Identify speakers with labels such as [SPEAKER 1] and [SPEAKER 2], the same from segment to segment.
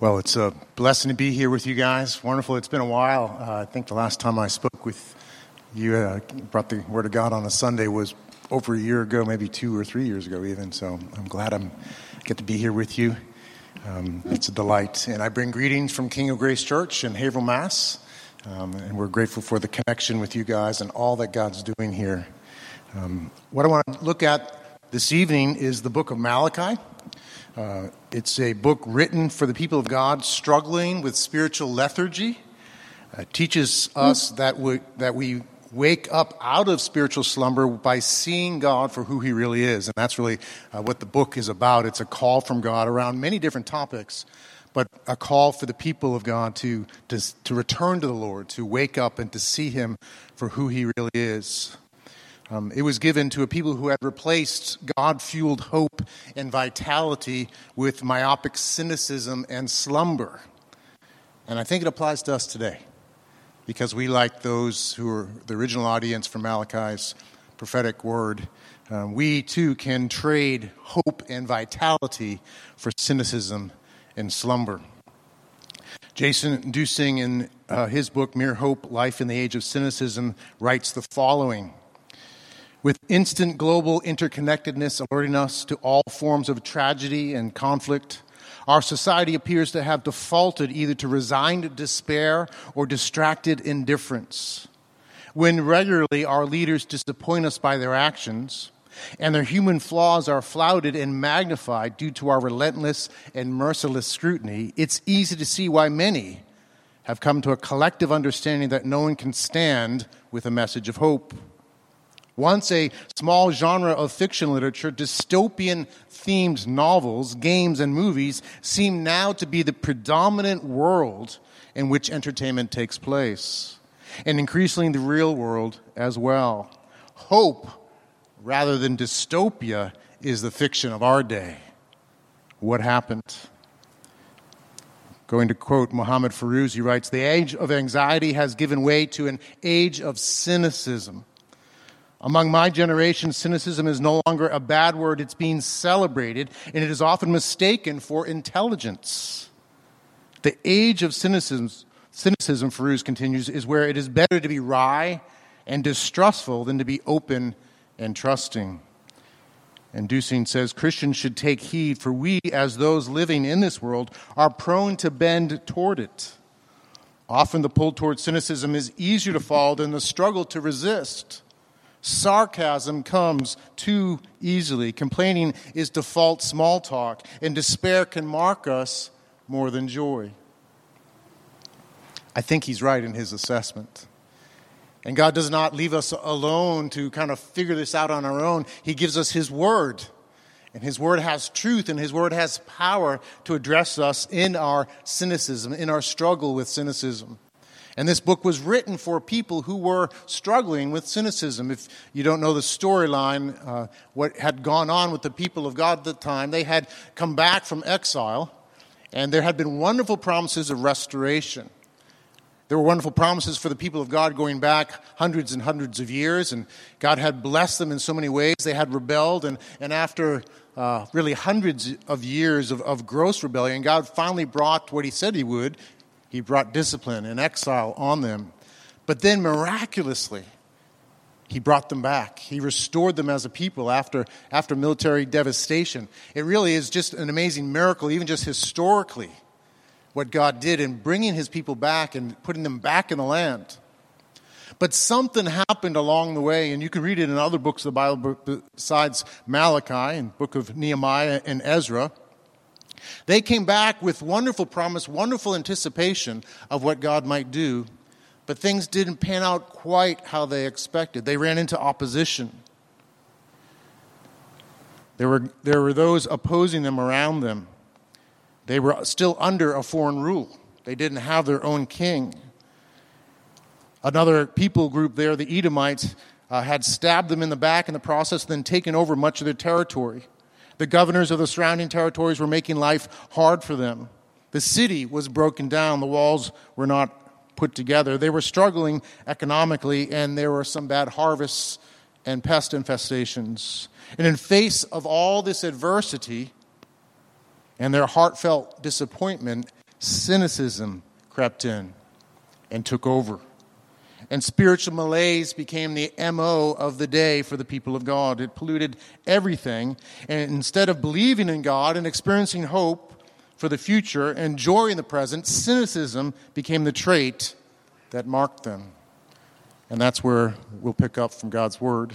[SPEAKER 1] Well, it's a blessing to be here with you guys. Wonderful. It's been a while. Uh, I think the last time I spoke with you, uh, brought the Word of God on a Sunday, was over a year ago, maybe two or three years ago, even. So I'm glad I get to be here with you. Um, it's a delight. And I bring greetings from King of Grace Church in Haverhill, Mass. Um, and we're grateful for the connection with you guys and all that God's doing here. Um, what I want to look at this evening is the book of Malachi. Uh, it's a book written for the people of God struggling with spiritual lethargy. It teaches us that we, that we wake up out of spiritual slumber by seeing God for who He really is. And that's really uh, what the book is about. It's a call from God around many different topics, but a call for the people of God to, to, to return to the Lord, to wake up and to see Him for who He really is. Um, it was given to a people who had replaced God fueled hope and vitality with myopic cynicism and slumber. And I think it applies to us today because we, like those who are the original audience for Malachi's prophetic word, um, we too can trade hope and vitality for cynicism and slumber. Jason Duesing, in uh, his book, Mere Hope Life in the Age of Cynicism, writes the following with instant global interconnectedness alerting us to all forms of tragedy and conflict, our society appears to have defaulted either to resigned despair or distracted indifference. When regularly our leaders disappoint us by their actions, and their human flaws are flouted and magnified due to our relentless and merciless scrutiny, it's easy to see why many have come to a collective understanding that no one can stand with a message of hope. Once a small genre of fiction literature, dystopian themed novels, games, and movies seem now to be the predominant world in which entertainment takes place, and increasingly the real world as well. Hope, rather than dystopia, is the fiction of our day. What happened? Going to quote Mohammed Fairouz, he writes The age of anxiety has given way to an age of cynicism among my generation, cynicism is no longer a bad word, it's being celebrated, and it is often mistaken for intelligence. The age of cynicism, cynicism, Fairouz continues, is where it is better to be wry and distrustful than to be open and trusting. And Duesing says Christians should take heed, for we, as those living in this world, are prone to bend toward it. Often the pull toward cynicism is easier to fall than the struggle to resist. Sarcasm comes too easily. Complaining is default small talk, and despair can mark us more than joy. I think he's right in his assessment. And God does not leave us alone to kind of figure this out on our own. He gives us His Word. And His Word has truth and His Word has power to address us in our cynicism, in our struggle with cynicism. And this book was written for people who were struggling with cynicism. If you don't know the storyline, uh, what had gone on with the people of God at the time, they had come back from exile, and there had been wonderful promises of restoration. There were wonderful promises for the people of God going back hundreds and hundreds of years, and God had blessed them in so many ways. They had rebelled, and, and after uh, really hundreds of years of, of gross rebellion, God finally brought what He said He would he brought discipline and exile on them. But then miraculously, he brought them back. He restored them as a people after, after military devastation. It really is just an amazing miracle, even just historically, what God did in bringing his people back and putting them back in the land. But something happened along the way, and you can read it in other books of the Bible besides Malachi and book of Nehemiah and Ezra. They came back with wonderful promise, wonderful anticipation of what God might do, but things didn't pan out quite how they expected. They ran into opposition. There were, there were those opposing them around them. They were still under a foreign rule, they didn't have their own king. Another people group there, the Edomites, uh, had stabbed them in the back in the process, then taken over much of their territory. The governors of the surrounding territories were making life hard for them. The city was broken down, the walls were not put together. They were struggling economically, and there were some bad harvests and pest infestations. And in face of all this adversity and their heartfelt disappointment, cynicism crept in and took over. And spiritual malaise became the MO of the day for the people of God. It polluted everything. And instead of believing in God and experiencing hope for the future and joy in the present, cynicism became the trait that marked them. And that's where we'll pick up from God's Word.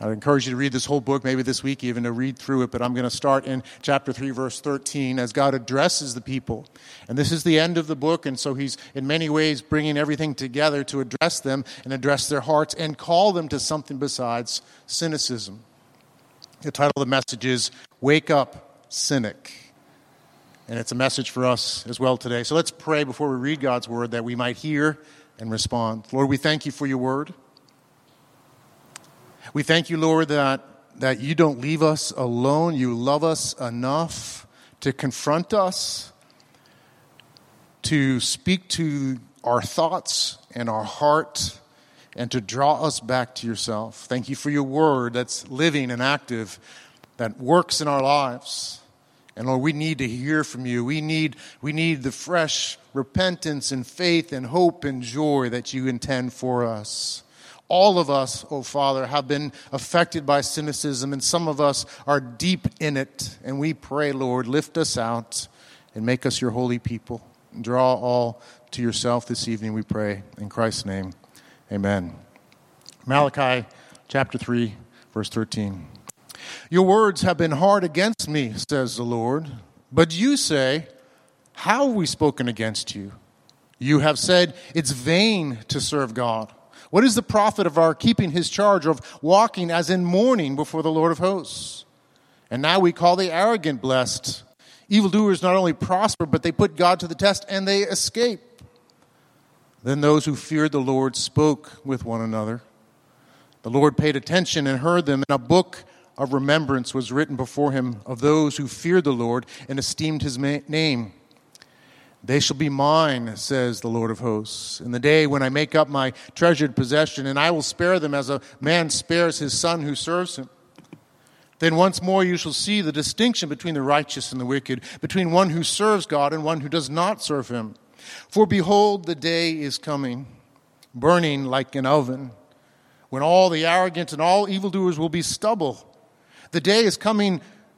[SPEAKER 1] I'd encourage you to read this whole book, maybe this week even to read through it, but I'm going to start in chapter 3, verse 13, as God addresses the people. And this is the end of the book, and so he's in many ways bringing everything together to address them and address their hearts and call them to something besides cynicism. The title of the message is Wake Up, Cynic. And it's a message for us as well today. So let's pray before we read God's word that we might hear and respond. Lord, we thank you for your word. We thank you, Lord, that, that you don't leave us alone. You love us enough to confront us, to speak to our thoughts and our heart, and to draw us back to yourself. Thank you for your word that's living and active, that works in our lives. And Lord, we need to hear from you. We need, we need the fresh repentance and faith and hope and joy that you intend for us. All of us, oh Father, have been affected by cynicism, and some of us are deep in it. And we pray, Lord, lift us out and make us your holy people. Draw all to yourself this evening, we pray. In Christ's name, amen. Malachi chapter 3, verse 13. Your words have been hard against me, says the Lord. But you say, How have we spoken against you? You have said, It's vain to serve God. What is the profit of our keeping his charge, of walking as in mourning before the Lord of hosts? And now we call the arrogant blessed. Evildoers not only prosper, but they put God to the test and they escape. Then those who feared the Lord spoke with one another. The Lord paid attention and heard them, and a book of remembrance was written before him of those who feared the Lord and esteemed his name. They shall be mine, says the Lord of hosts, in the day when I make up my treasured possession, and I will spare them as a man spares his son who serves him. Then once more you shall see the distinction between the righteous and the wicked, between one who serves God and one who does not serve him. For behold, the day is coming, burning like an oven, when all the arrogant and all evildoers will be stubble. The day is coming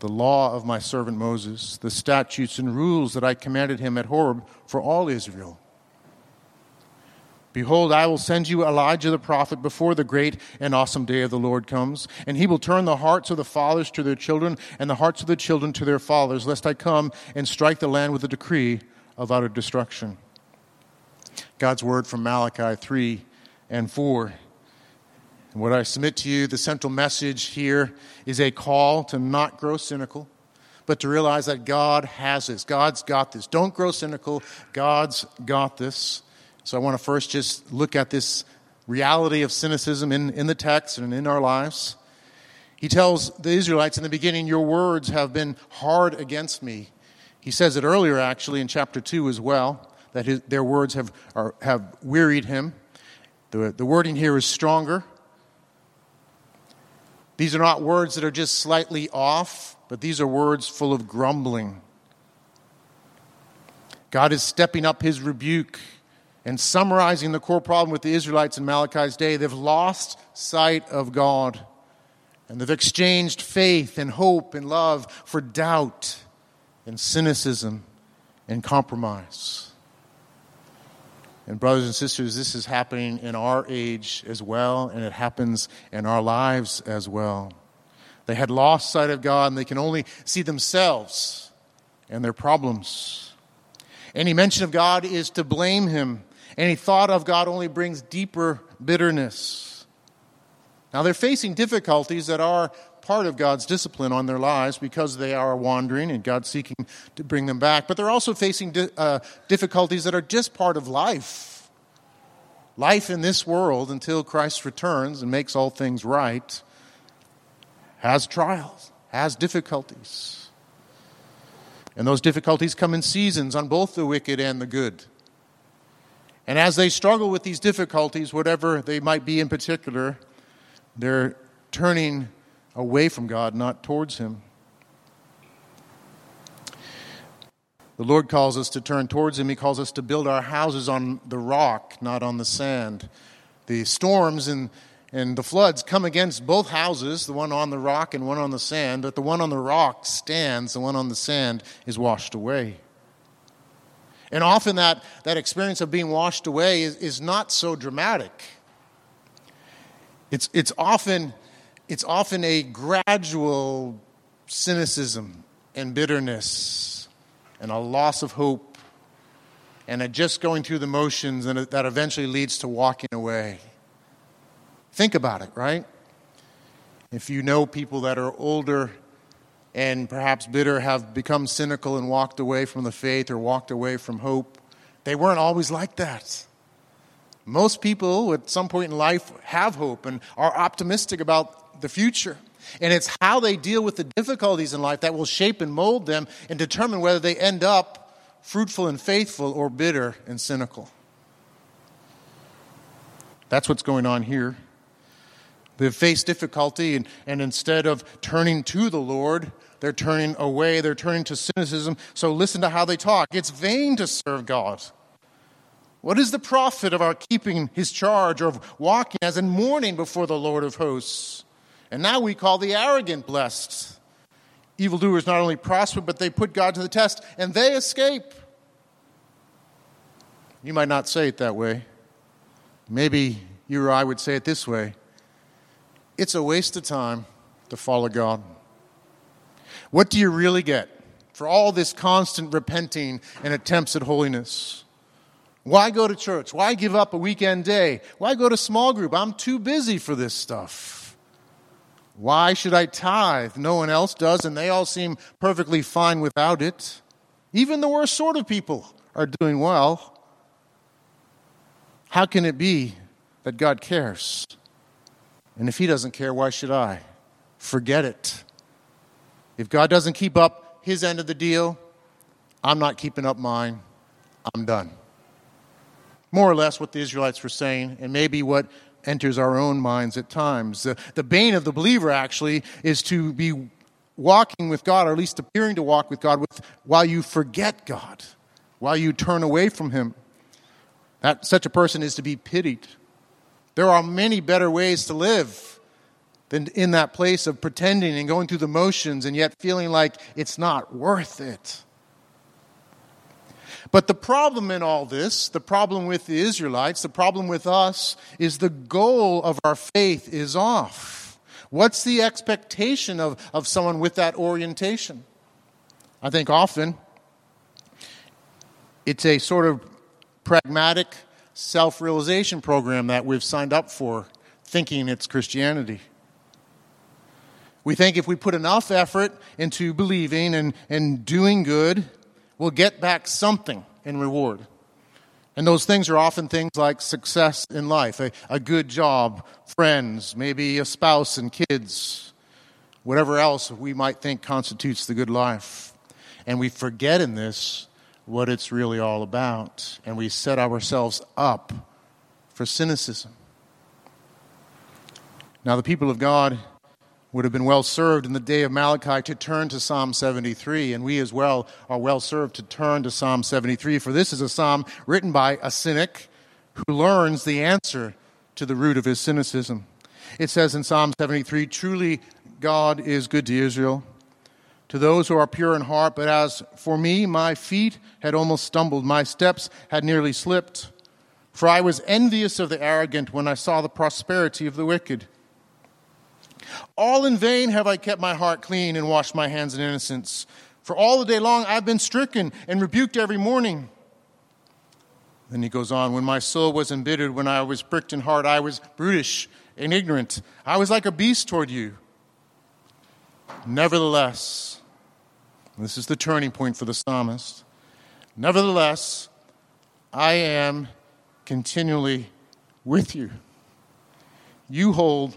[SPEAKER 1] the law of my servant Moses, the statutes and rules that I commanded him at Horeb for all Israel. Behold, I will send you Elijah the prophet before the great and awesome day of the Lord comes, and he will turn the hearts of the fathers to their children, and the hearts of the children to their fathers, lest I come and strike the land with a decree of utter destruction. God's word from Malachi 3 and 4. And what I submit to you, the central message here is a call to not grow cynical, but to realize that God has this. God's got this. Don't grow cynical. God's got this. So I want to first just look at this reality of cynicism in, in the text and in our lives. He tells the Israelites in the beginning, Your words have been hard against me. He says it earlier, actually, in chapter 2 as well, that his, their words have, are, have wearied him. The, the wording here is stronger. These are not words that are just slightly off, but these are words full of grumbling. God is stepping up his rebuke and summarizing the core problem with the Israelites in Malachi's day. They've lost sight of God, and they've exchanged faith and hope and love for doubt and cynicism and compromise. And, brothers and sisters, this is happening in our age as well, and it happens in our lives as well. They had lost sight of God, and they can only see themselves and their problems. Any mention of God is to blame Him. Any thought of God only brings deeper bitterness. Now, they're facing difficulties that are part of God's discipline on their lives because they are wandering and God's seeking to bring them back. But they're also facing di- uh, difficulties that are just part of life. Life in this world until Christ returns and makes all things right has trials, has difficulties. And those difficulties come in seasons on both the wicked and the good. And as they struggle with these difficulties, whatever they might be in particular, they're turning away from God, not towards Him. The Lord calls us to turn towards Him. He calls us to build our houses on the rock, not on the sand. The storms and, and the floods come against both houses, the one on the rock and one on the sand, but the one on the rock stands, the one on the sand is washed away. And often that, that experience of being washed away is, is not so dramatic. It's, it's, often, it's often a gradual cynicism and bitterness and a loss of hope and a just going through the motions and that eventually leads to walking away. Think about it, right? If you know people that are older and perhaps bitter have become cynical and walked away from the faith or walked away from hope. They weren't always like that. Most people at some point in life have hope and are optimistic about the future. And it's how they deal with the difficulties in life that will shape and mold them and determine whether they end up fruitful and faithful or bitter and cynical. That's what's going on here. They've faced difficulty, and, and instead of turning to the Lord, they're turning away, they're turning to cynicism. So listen to how they talk. It's vain to serve God. What is the profit of our keeping his charge or of walking as in mourning before the Lord of hosts? And now we call the arrogant blessed. Evildoers not only prosper, but they put God to the test and they escape. You might not say it that way. Maybe you or I would say it this way it's a waste of time to follow God. What do you really get for all this constant repenting and attempts at holiness? Why go to church? Why give up a weekend day? Why go to small group? I'm too busy for this stuff. Why should I tithe? No one else does, and they all seem perfectly fine without it. Even the worst sort of people are doing well. How can it be that God cares? And if He doesn't care, why should I? Forget it. If God doesn't keep up His end of the deal, I'm not keeping up mine. I'm done. More or less what the Israelites were saying, and maybe what enters our own minds at times. The, the bane of the believer, actually, is to be walking with God, or at least appearing to walk with God, with, while you forget God, while you turn away from Him. That, such a person is to be pitied. There are many better ways to live than in that place of pretending and going through the motions and yet feeling like it's not worth it. But the problem in all this, the problem with the Israelites, the problem with us, is the goal of our faith is off. What's the expectation of, of someone with that orientation? I think often it's a sort of pragmatic self realization program that we've signed up for, thinking it's Christianity. We think if we put enough effort into believing and, and doing good, we'll get back something in reward. And those things are often things like success in life, a, a good job, friends, maybe a spouse and kids, whatever else we might think constitutes the good life. And we forget in this what it's really all about. And we set ourselves up for cynicism. Now, the people of God would have been well served in the day of Malachi to turn to Psalm 73, and we as well are well served to turn to Psalm 73, for this is a psalm written by a cynic who learns the answer to the root of his cynicism. It says in Psalm 73 Truly, God is good to Israel to those who are pure in heart. But as for me, my feet had almost stumbled, my steps had nearly slipped. For I was envious of the arrogant when I saw the prosperity of the wicked. All in vain have I kept my heart clean and washed my hands in innocence. For all the day long I've been stricken and rebuked every morning. Then he goes on, when my soul was embittered, when I was pricked in heart, I was brutish and ignorant. I was like a beast toward you. Nevertheless, this is the turning point for the psalmist. Nevertheless, I am continually with you. You hold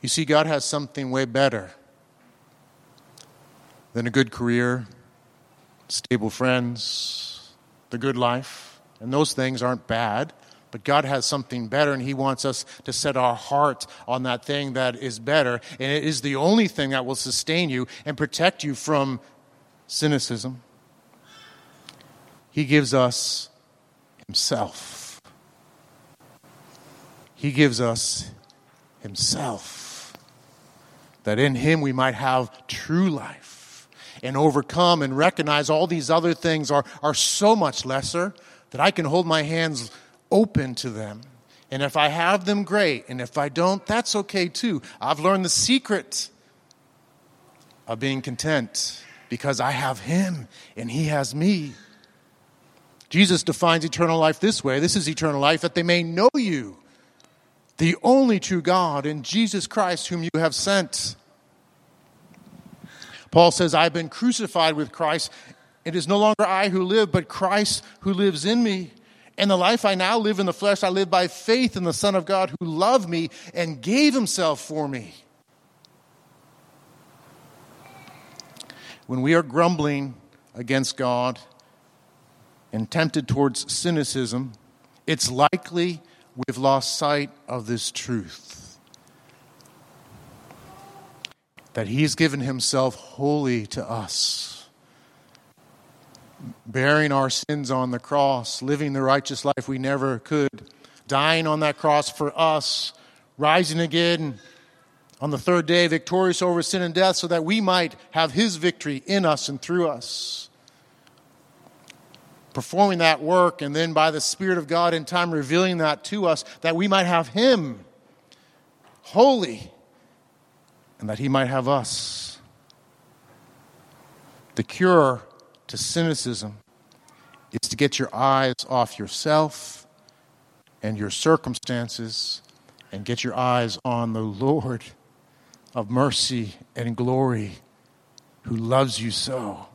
[SPEAKER 1] You see, God has something way better than a good career, stable friends, the good life. And those things aren't bad. But God has something better, and He wants us to set our heart on that thing that is better. And it is the only thing that will sustain you and protect you from cynicism. He gives us Himself. He gives us Himself. That in Him we might have true life and overcome and recognize all these other things are, are so much lesser that I can hold my hands open to them. And if I have them, great. And if I don't, that's okay too. I've learned the secret of being content because I have Him and He has me. Jesus defines eternal life this way this is eternal life, that they may know you, the only true God, and Jesus Christ, whom you have sent. Paul says, I've been crucified with Christ. It is no longer I who live, but Christ who lives in me. And the life I now live in the flesh, I live by faith in the Son of God who loved me and gave himself for me. When we are grumbling against God and tempted towards cynicism, it's likely we've lost sight of this truth that He's given Himself wholly to us bearing our sins on the cross, living the righteous life we never could, dying on that cross for us, rising again on the third day, victorious over sin and death, so that we might have His victory in us and through us. Performing that work, and then by the Spirit of God in time revealing that to us, that we might have Him wholly, and that He might have us. The cure to cynicism is to get your eyes off yourself and your circumstances and get your eyes on the Lord of mercy and glory who loves you so.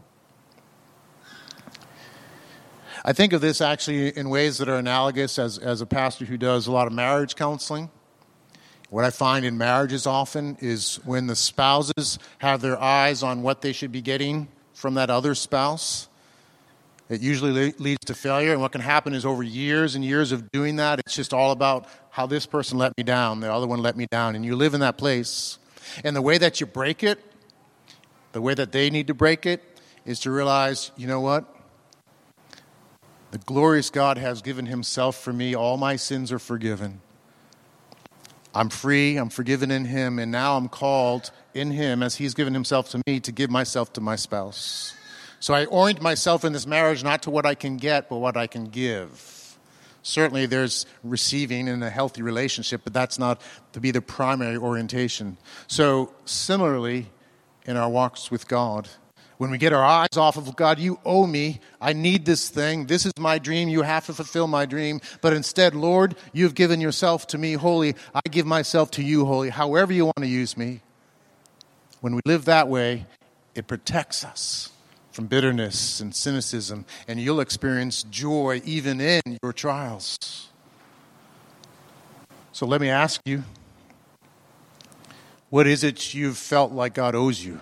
[SPEAKER 1] I think of this actually in ways that are analogous as, as a pastor who does a lot of marriage counseling. What I find in marriages often is when the spouses have their eyes on what they should be getting from that other spouse, it usually leads to failure. And what can happen is over years and years of doing that, it's just all about how this person let me down, the other one let me down. And you live in that place. And the way that you break it, the way that they need to break it, is to realize, you know what? The glorious God has given himself for me. All my sins are forgiven. I'm free, I'm forgiven in him, and now I'm called in Him as He's given Himself to me to give myself to my spouse. So I orient myself in this marriage not to what I can get, but what I can give. Certainly, there's receiving in a healthy relationship, but that's not to be the primary orientation. So, similarly, in our walks with God, when we get our eyes off of God, you owe me. I need this thing. This is my dream. You have to fulfill my dream. But instead, Lord, you've given yourself to me wholly. I give myself to you wholly, however you want to use me. When we live that way, it protects us from bitterness and cynicism, and you'll experience joy even in your trials. So let me ask you what is it you've felt like God owes you?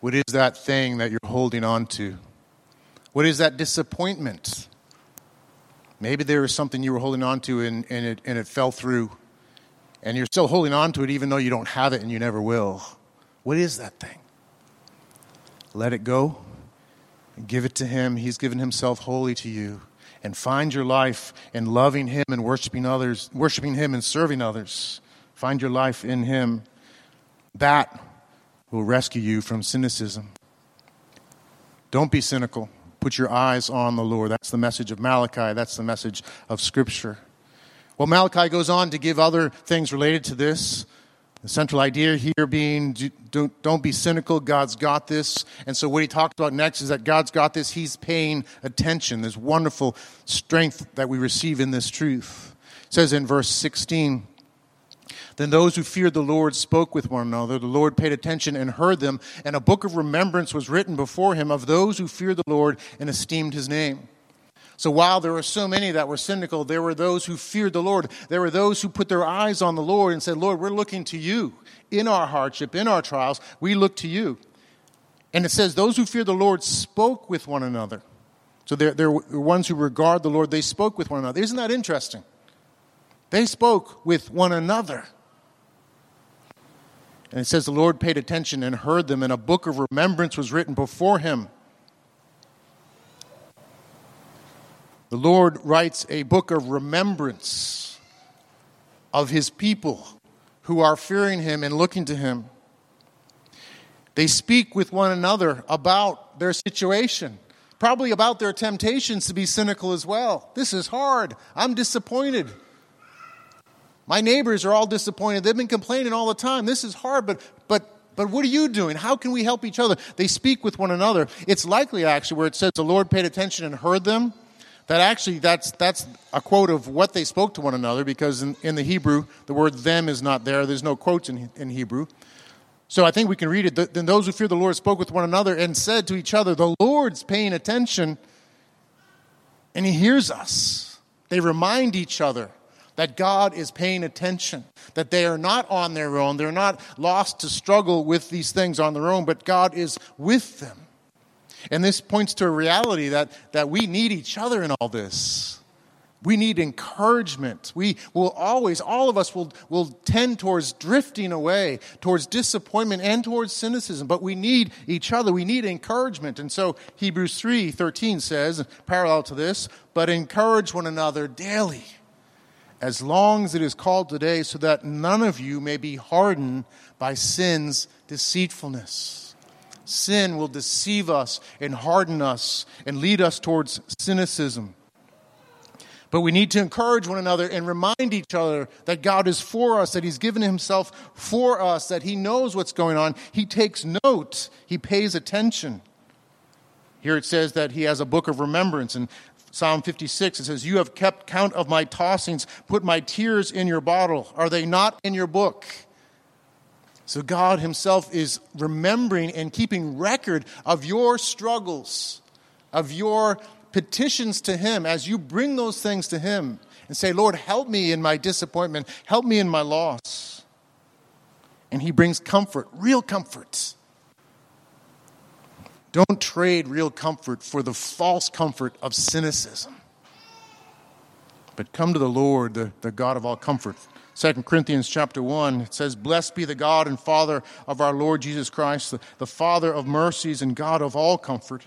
[SPEAKER 1] What is that thing that you're holding on to? What is that disappointment? Maybe there was something you were holding on to and, and, it, and it fell through and you're still holding on to it even though you don't have it and you never will. What is that thing? Let it go and give it to Him. He's given Himself wholly to you. And find your life in loving Him and worshiping others, worshiping Him and serving others. Find your life in Him. That will rescue you from cynicism. Don't be cynical. Put your eyes on the Lord. That's the message of Malachi. That's the message of Scripture. Well, Malachi goes on to give other things related to this. The central idea here being don't, don't be cynical, God's got this. And so, what he talks about next is that God's got this, he's paying attention. There's wonderful strength that we receive in this truth. It says in verse 16, then those who feared the Lord spoke with one another. The Lord paid attention and heard them, and a book of remembrance was written before him of those who feared the Lord and esteemed his name. So while there were so many that were cynical, there were those who feared the Lord. There were those who put their eyes on the Lord and said, Lord, we're looking to you in our hardship, in our trials. We look to you. And it says, those who fear the Lord spoke with one another. So they're, they're ones who regard the Lord, they spoke with one another. Isn't that interesting? They spoke with one another. And it says the Lord paid attention and heard them, and a book of remembrance was written before him. The Lord writes a book of remembrance of his people who are fearing him and looking to him. They speak with one another about their situation, probably about their temptations to be cynical as well. This is hard. I'm disappointed. My neighbors are all disappointed. They've been complaining all the time. This is hard, but but but what are you doing? How can we help each other? They speak with one another. It's likely actually where it says the Lord paid attention and heard them that actually that's that's a quote of what they spoke to one another because in, in the hebrew the word them is not there there's no quotes in, in hebrew so i think we can read it then those who fear the lord spoke with one another and said to each other the lord's paying attention and he hears us they remind each other that God is paying attention, that they are not on their own, they're not lost to struggle with these things on their own, but God is with them. And this points to a reality that, that we need each other in all this. We need encouragement. We will always, all of us will, will tend towards drifting away, towards disappointment and towards cynicism, but we need each other. We need encouragement. And so Hebrews 3 13 says, parallel to this, but encourage one another daily, as long as it is called today, so that none of you may be hardened by sin's deceitfulness. Sin will deceive us and harden us and lead us towards cynicism. But we need to encourage one another and remind each other that God is for us, that He's given Himself for us, that He knows what's going on. He takes note, He pays attention. Here it says that He has a book of remembrance. In Psalm 56, it says, You have kept count of my tossings, put my tears in your bottle. Are they not in your book? So God Himself is remembering and keeping record of your struggles, of your petitions to Him as you bring those things to Him and say, Lord, help me in my disappointment, help me in my loss. And He brings comfort, real comfort. Don't trade real comfort for the false comfort of cynicism. But come to the Lord, the, the God of all comfort, 2 Corinthians chapter 1, it says, Blessed be the God and Father of our Lord Jesus Christ, the, the Father of mercies and God of all comfort,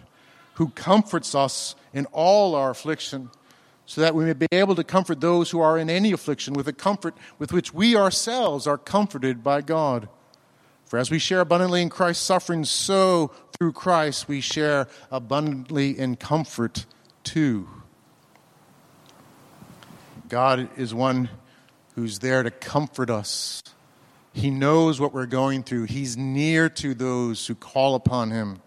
[SPEAKER 1] who comforts us in all our affliction, so that we may be able to comfort those who are in any affliction with the comfort with which we ourselves are comforted by God. For as we share abundantly in Christ's suffering, so through Christ we share abundantly in comfort too. God is one who's there to comfort us. He knows what we're going through. He's near to those who call upon him.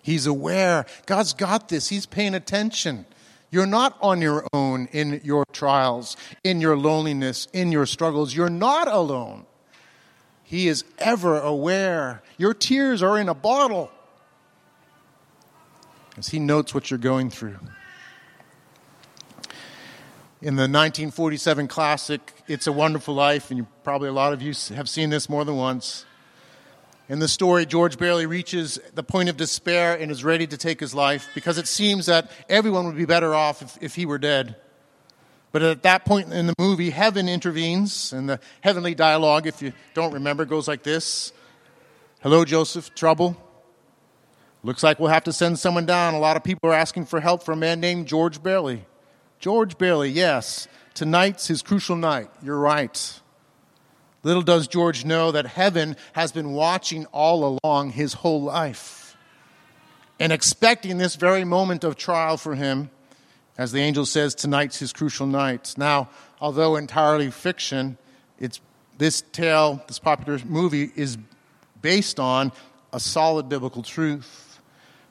[SPEAKER 1] He's aware. God's got this. He's paying attention. You're not on your own in your trials, in your loneliness, in your struggles. You're not alone. He is ever aware. Your tears are in a bottle as He notes what you're going through. In the 1947 classic, It's a Wonderful Life, and you, probably a lot of you have seen this more than once. In the story, George barely reaches the point of despair and is ready to take his life because it seems that everyone would be better off if, if he were dead. But at that point in the movie, heaven intervenes, and the heavenly dialogue, if you don't remember, goes like this Hello, Joseph, trouble? Looks like we'll have to send someone down. A lot of people are asking for help for a man named George Bailey. George Bailey, yes, tonight's his crucial night. You're right. Little does George know that heaven has been watching all along his whole life. and expecting this very moment of trial for him. As the angel says, tonight's his crucial night. Now, although entirely fiction, it's, this tale, this popular movie, is based on a solid biblical truth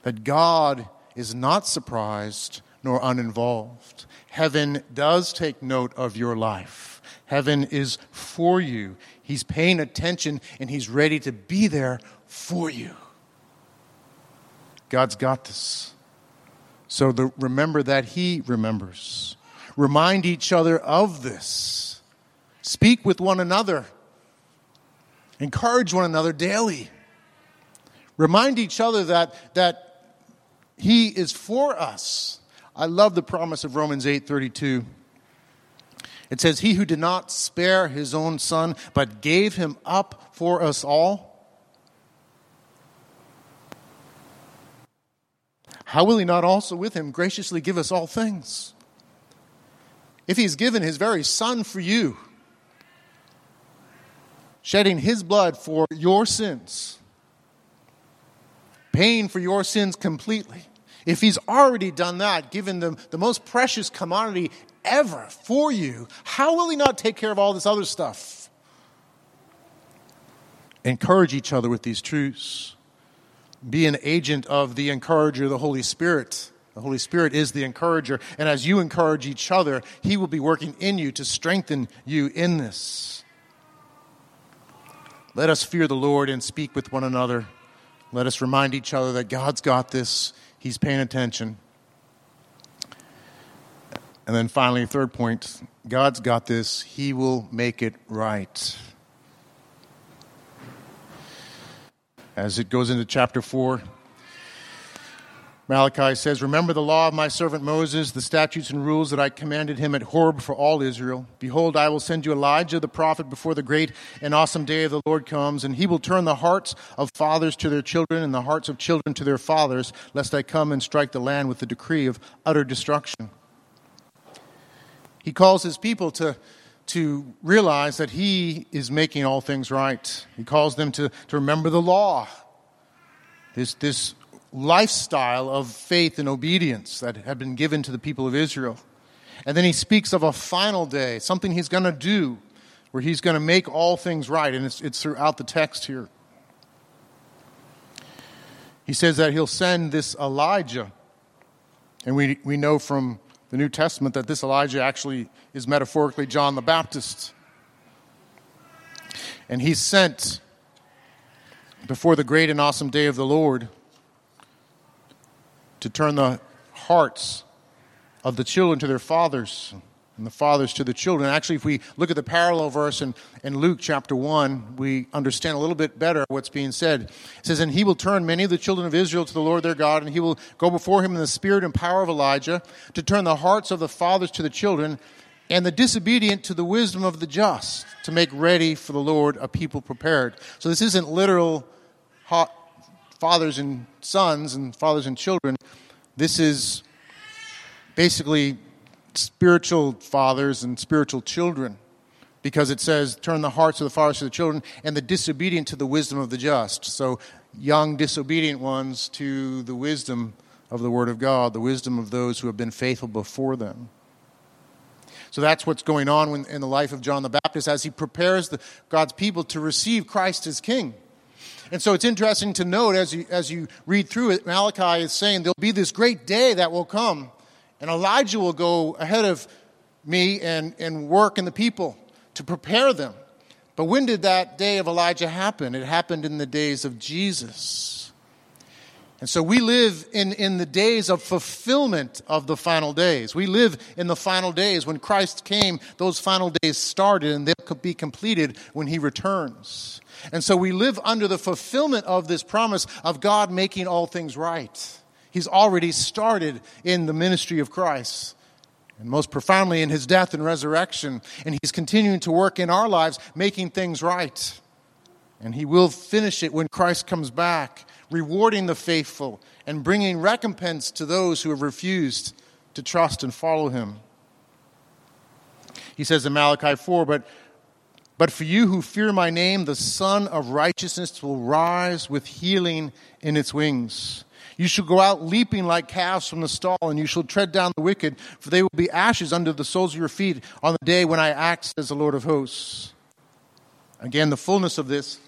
[SPEAKER 1] that God is not surprised nor uninvolved. Heaven does take note of your life. Heaven is for you. He's paying attention and He's ready to be there for you. God's got this. So the, remember that He remembers. Remind each other of this. Speak with one another. Encourage one another daily. Remind each other that, that He is for us. I love the promise of Romans 8 32. It says, He who did not spare his own son, but gave him up for us all. How will he not also with him graciously give us all things? If he's given his very son for you, shedding his blood for your sins, paying for your sins completely, if he's already done that, given them the most precious commodity ever for you, how will he not take care of all this other stuff? Encourage each other with these truths. Be an agent of the encourager, the Holy Spirit. The Holy Spirit is the encourager. And as you encourage each other, He will be working in you to strengthen you in this. Let us fear the Lord and speak with one another. Let us remind each other that God's got this, He's paying attention. And then finally, third point God's got this, He will make it right. As it goes into chapter 4, Malachi says, Remember the law of my servant Moses, the statutes and rules that I commanded him at Horeb for all Israel. Behold, I will send you Elijah the prophet before the great and awesome day of the Lord comes, and he will turn the hearts of fathers to their children and the hearts of children to their fathers, lest I come and strike the land with the decree of utter destruction. He calls his people to, to realize that he is making all things right. He calls them to, to remember the law. This, this lifestyle of faith and obedience that had been given to the people of Israel. And then he speaks of a final day, something he's going to do where he's going to make all things right. And it's, it's throughout the text here. He says that he'll send this Elijah. And we, we know from the New Testament that this Elijah actually is metaphorically John the Baptist. And he's sent before the great and awesome day of the Lord to turn the hearts of the children to their fathers and the fathers to the children. Actually, if we look at the parallel verse in, in Luke chapter 1, we understand a little bit better what's being said. It says, And he will turn many of the children of Israel to the Lord their God, and he will go before him in the spirit and power of Elijah to turn the hearts of the fathers to the children and the disobedient to the wisdom of the just to make ready for the Lord a people prepared. So this isn't literal fathers and sons and fathers and children. This is basically spiritual fathers and spiritual children because it says, turn the hearts of the fathers to the children and the disobedient to the wisdom of the just. So, young disobedient ones to the wisdom of the Word of God, the wisdom of those who have been faithful before them. So that's what's going on in the life of John the Baptist as he prepares the, God's people to receive Christ as King. And so it's interesting to note as you, as you read through it, Malachi is saying there'll be this great day that will come, and Elijah will go ahead of me and, and work in the people to prepare them. But when did that day of Elijah happen? It happened in the days of Jesus. And so we live in, in the days of fulfillment of the final days. We live in the final days. When Christ came, those final days started and they'll be completed when he returns. And so we live under the fulfillment of this promise of God making all things right. He's already started in the ministry of Christ. And most profoundly in his death and resurrection. And he's continuing to work in our lives, making things right. And he will finish it when Christ comes back, rewarding the faithful and bringing recompense to those who have refused to trust and follow him. He says in Malachi 4, but But for you who fear my name, the Sun of Righteousness will rise with healing in its wings. You shall go out leaping like calves from the stall, and you shall tread down the wicked, for they will be ashes under the soles of your feet on the day when I act as the Lord of hosts. Again, the fullness of this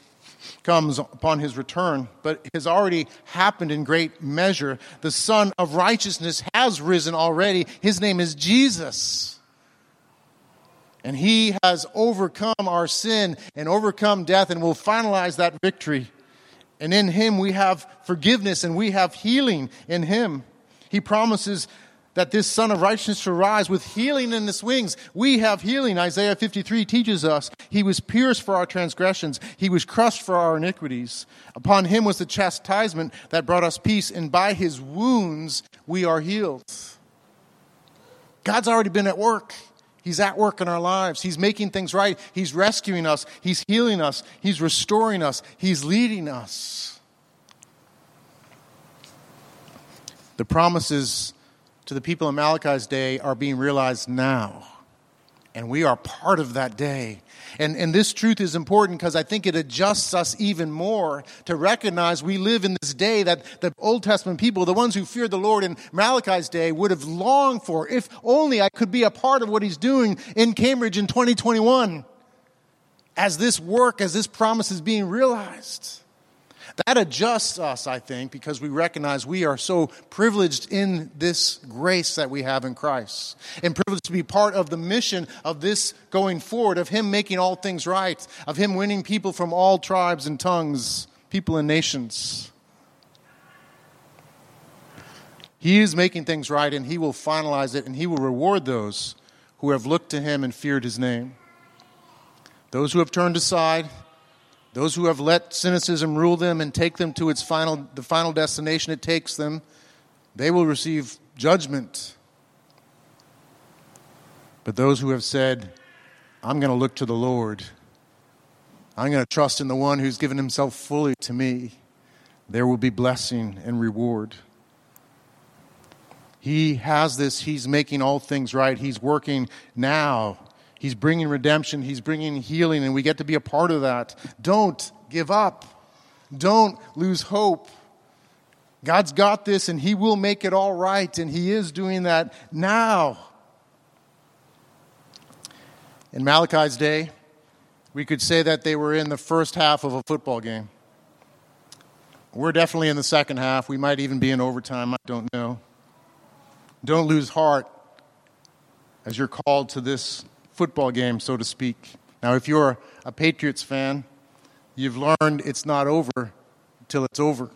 [SPEAKER 1] comes upon his return, but has already happened in great measure. The Sun of Righteousness has risen already. His name is Jesus. And he has overcome our sin and overcome death and will finalize that victory. And in him we have forgiveness and we have healing in him. He promises that this Sun of Righteousness shall rise with healing in his wings. We have healing. Isaiah 53 teaches us he was pierced for our transgressions, he was crushed for our iniquities. Upon him was the chastisement that brought us peace, and by his wounds we are healed. God's already been at work. He's at work in our lives. He's making things right. He's rescuing us. He's healing us. He's restoring us. He's leading us. The promises to the people in Malachi's day are being realized now. And we are part of that day. And, and this truth is important because I think it adjusts us even more to recognize we live in this day that the Old Testament people, the ones who feared the Lord in Malachi's day, would have longed for. If only I could be a part of what he's doing in Cambridge in 2021 as this work, as this promise is being realized. That adjusts us, I think, because we recognize we are so privileged in this grace that we have in Christ and privileged to be part of the mission of this going forward, of Him making all things right, of Him winning people from all tribes and tongues, people and nations. He is making things right and He will finalize it and He will reward those who have looked to Him and feared His name. Those who have turned aside, those who have let cynicism rule them and take them to its final, the final destination it takes them, they will receive judgment. But those who have said, I'm going to look to the Lord, I'm going to trust in the one who's given himself fully to me, there will be blessing and reward. He has this, he's making all things right. He's working now He's bringing redemption, He's bringing healing, and we get to be a part of that. Don't give up. Don't lose hope. God's got this, and He will make it all right, and He is doing that now. In Malachi's day, we could say that they were in the first half of a football game. We're definitely in the second half. We might even be in overtime. I don't know. Don't lose heart as you're called to this football game, so to speak. Now, if you're a Patriots fan, you've learned it's not over until it's over.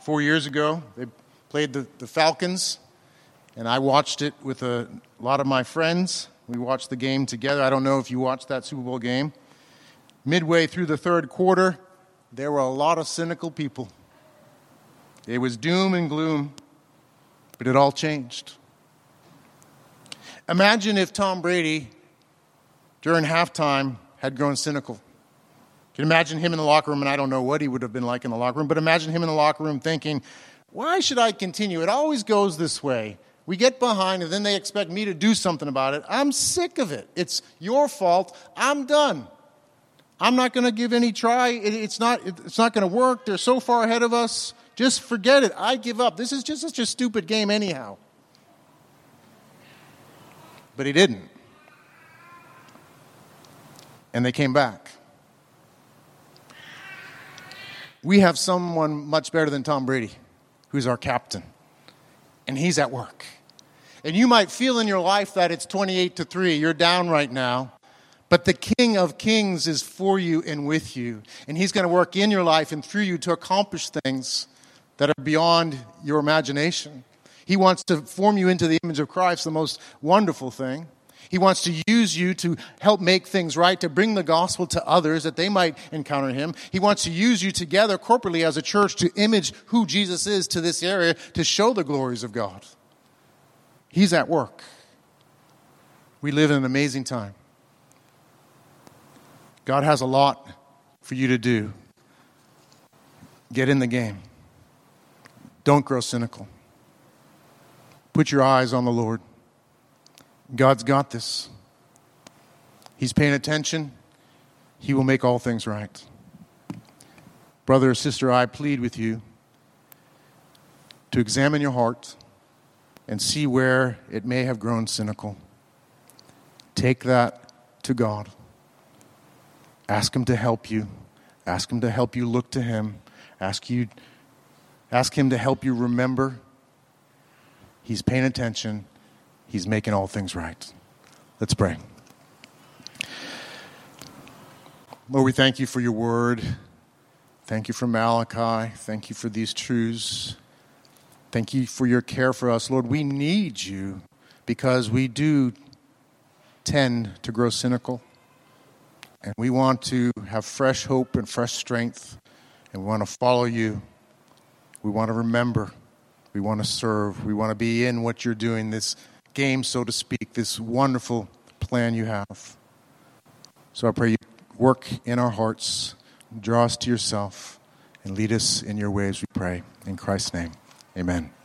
[SPEAKER 1] Four years ago, they played the, the Falcons, and I watched it with a lot of my friends. We watched the game together. I don't know if you watched that Super Bowl game. Midway through the third quarter, there were a lot of cynical people. It was doom and gloom, but it all changed. Imagine if Tom Brady, during halftime, had grown cynical. Can you imagine him in the locker room? And I don't know what he would have been like in the locker room, but imagine him in the locker room thinking, why should I continue? It always goes this way. We get behind, and then they expect me to do something about it. I'm sick of it. It's your fault. I'm done. I'm not going to give any try. it's not, it's not going to work. They're so far ahead of us. Just forget it. I give up. This is just such a stupid game, anyhow. But he didn't. And they came back. We have someone much better than Tom Brady, who's our captain. And he's at work. And you might feel in your life that it's 28 to 3, you're down right now. But the King of Kings is for you and with you. And He's going to work in your life and through you to accomplish things that are beyond your imagination. He wants to form you into the image of Christ, the most wonderful thing. He wants to use you to help make things right, to bring the gospel to others that they might encounter him. He wants to use you together corporately as a church to image who Jesus is to this area to show the glories of God. He's at work. We live in an amazing time. God has a lot for you to do. Get in the game. Don't grow cynical. Put your eyes on the Lord. God's got this. He's paying attention. He will make all things right. Brother or sister, I plead with you to examine your heart and see where it may have grown cynical. Take that to God. Ask Him to help you. Ask Him to help you look to Him. Ask, you, ask Him to help you remember. He's paying attention, He's making all things right. Let's pray. Lord, we thank you for your word. Thank you for Malachi. Thank you for these truths. Thank you for your care for us. Lord, we need you because we do tend to grow cynical. And we want to have fresh hope and fresh strength. And we want to follow you. We want to remember. We want to serve. We want to be in what you're doing, this game, so to speak, this wonderful plan you have. So I pray you work in our hearts, draw us to yourself, and lead us in your ways, we pray. In Christ's name, amen.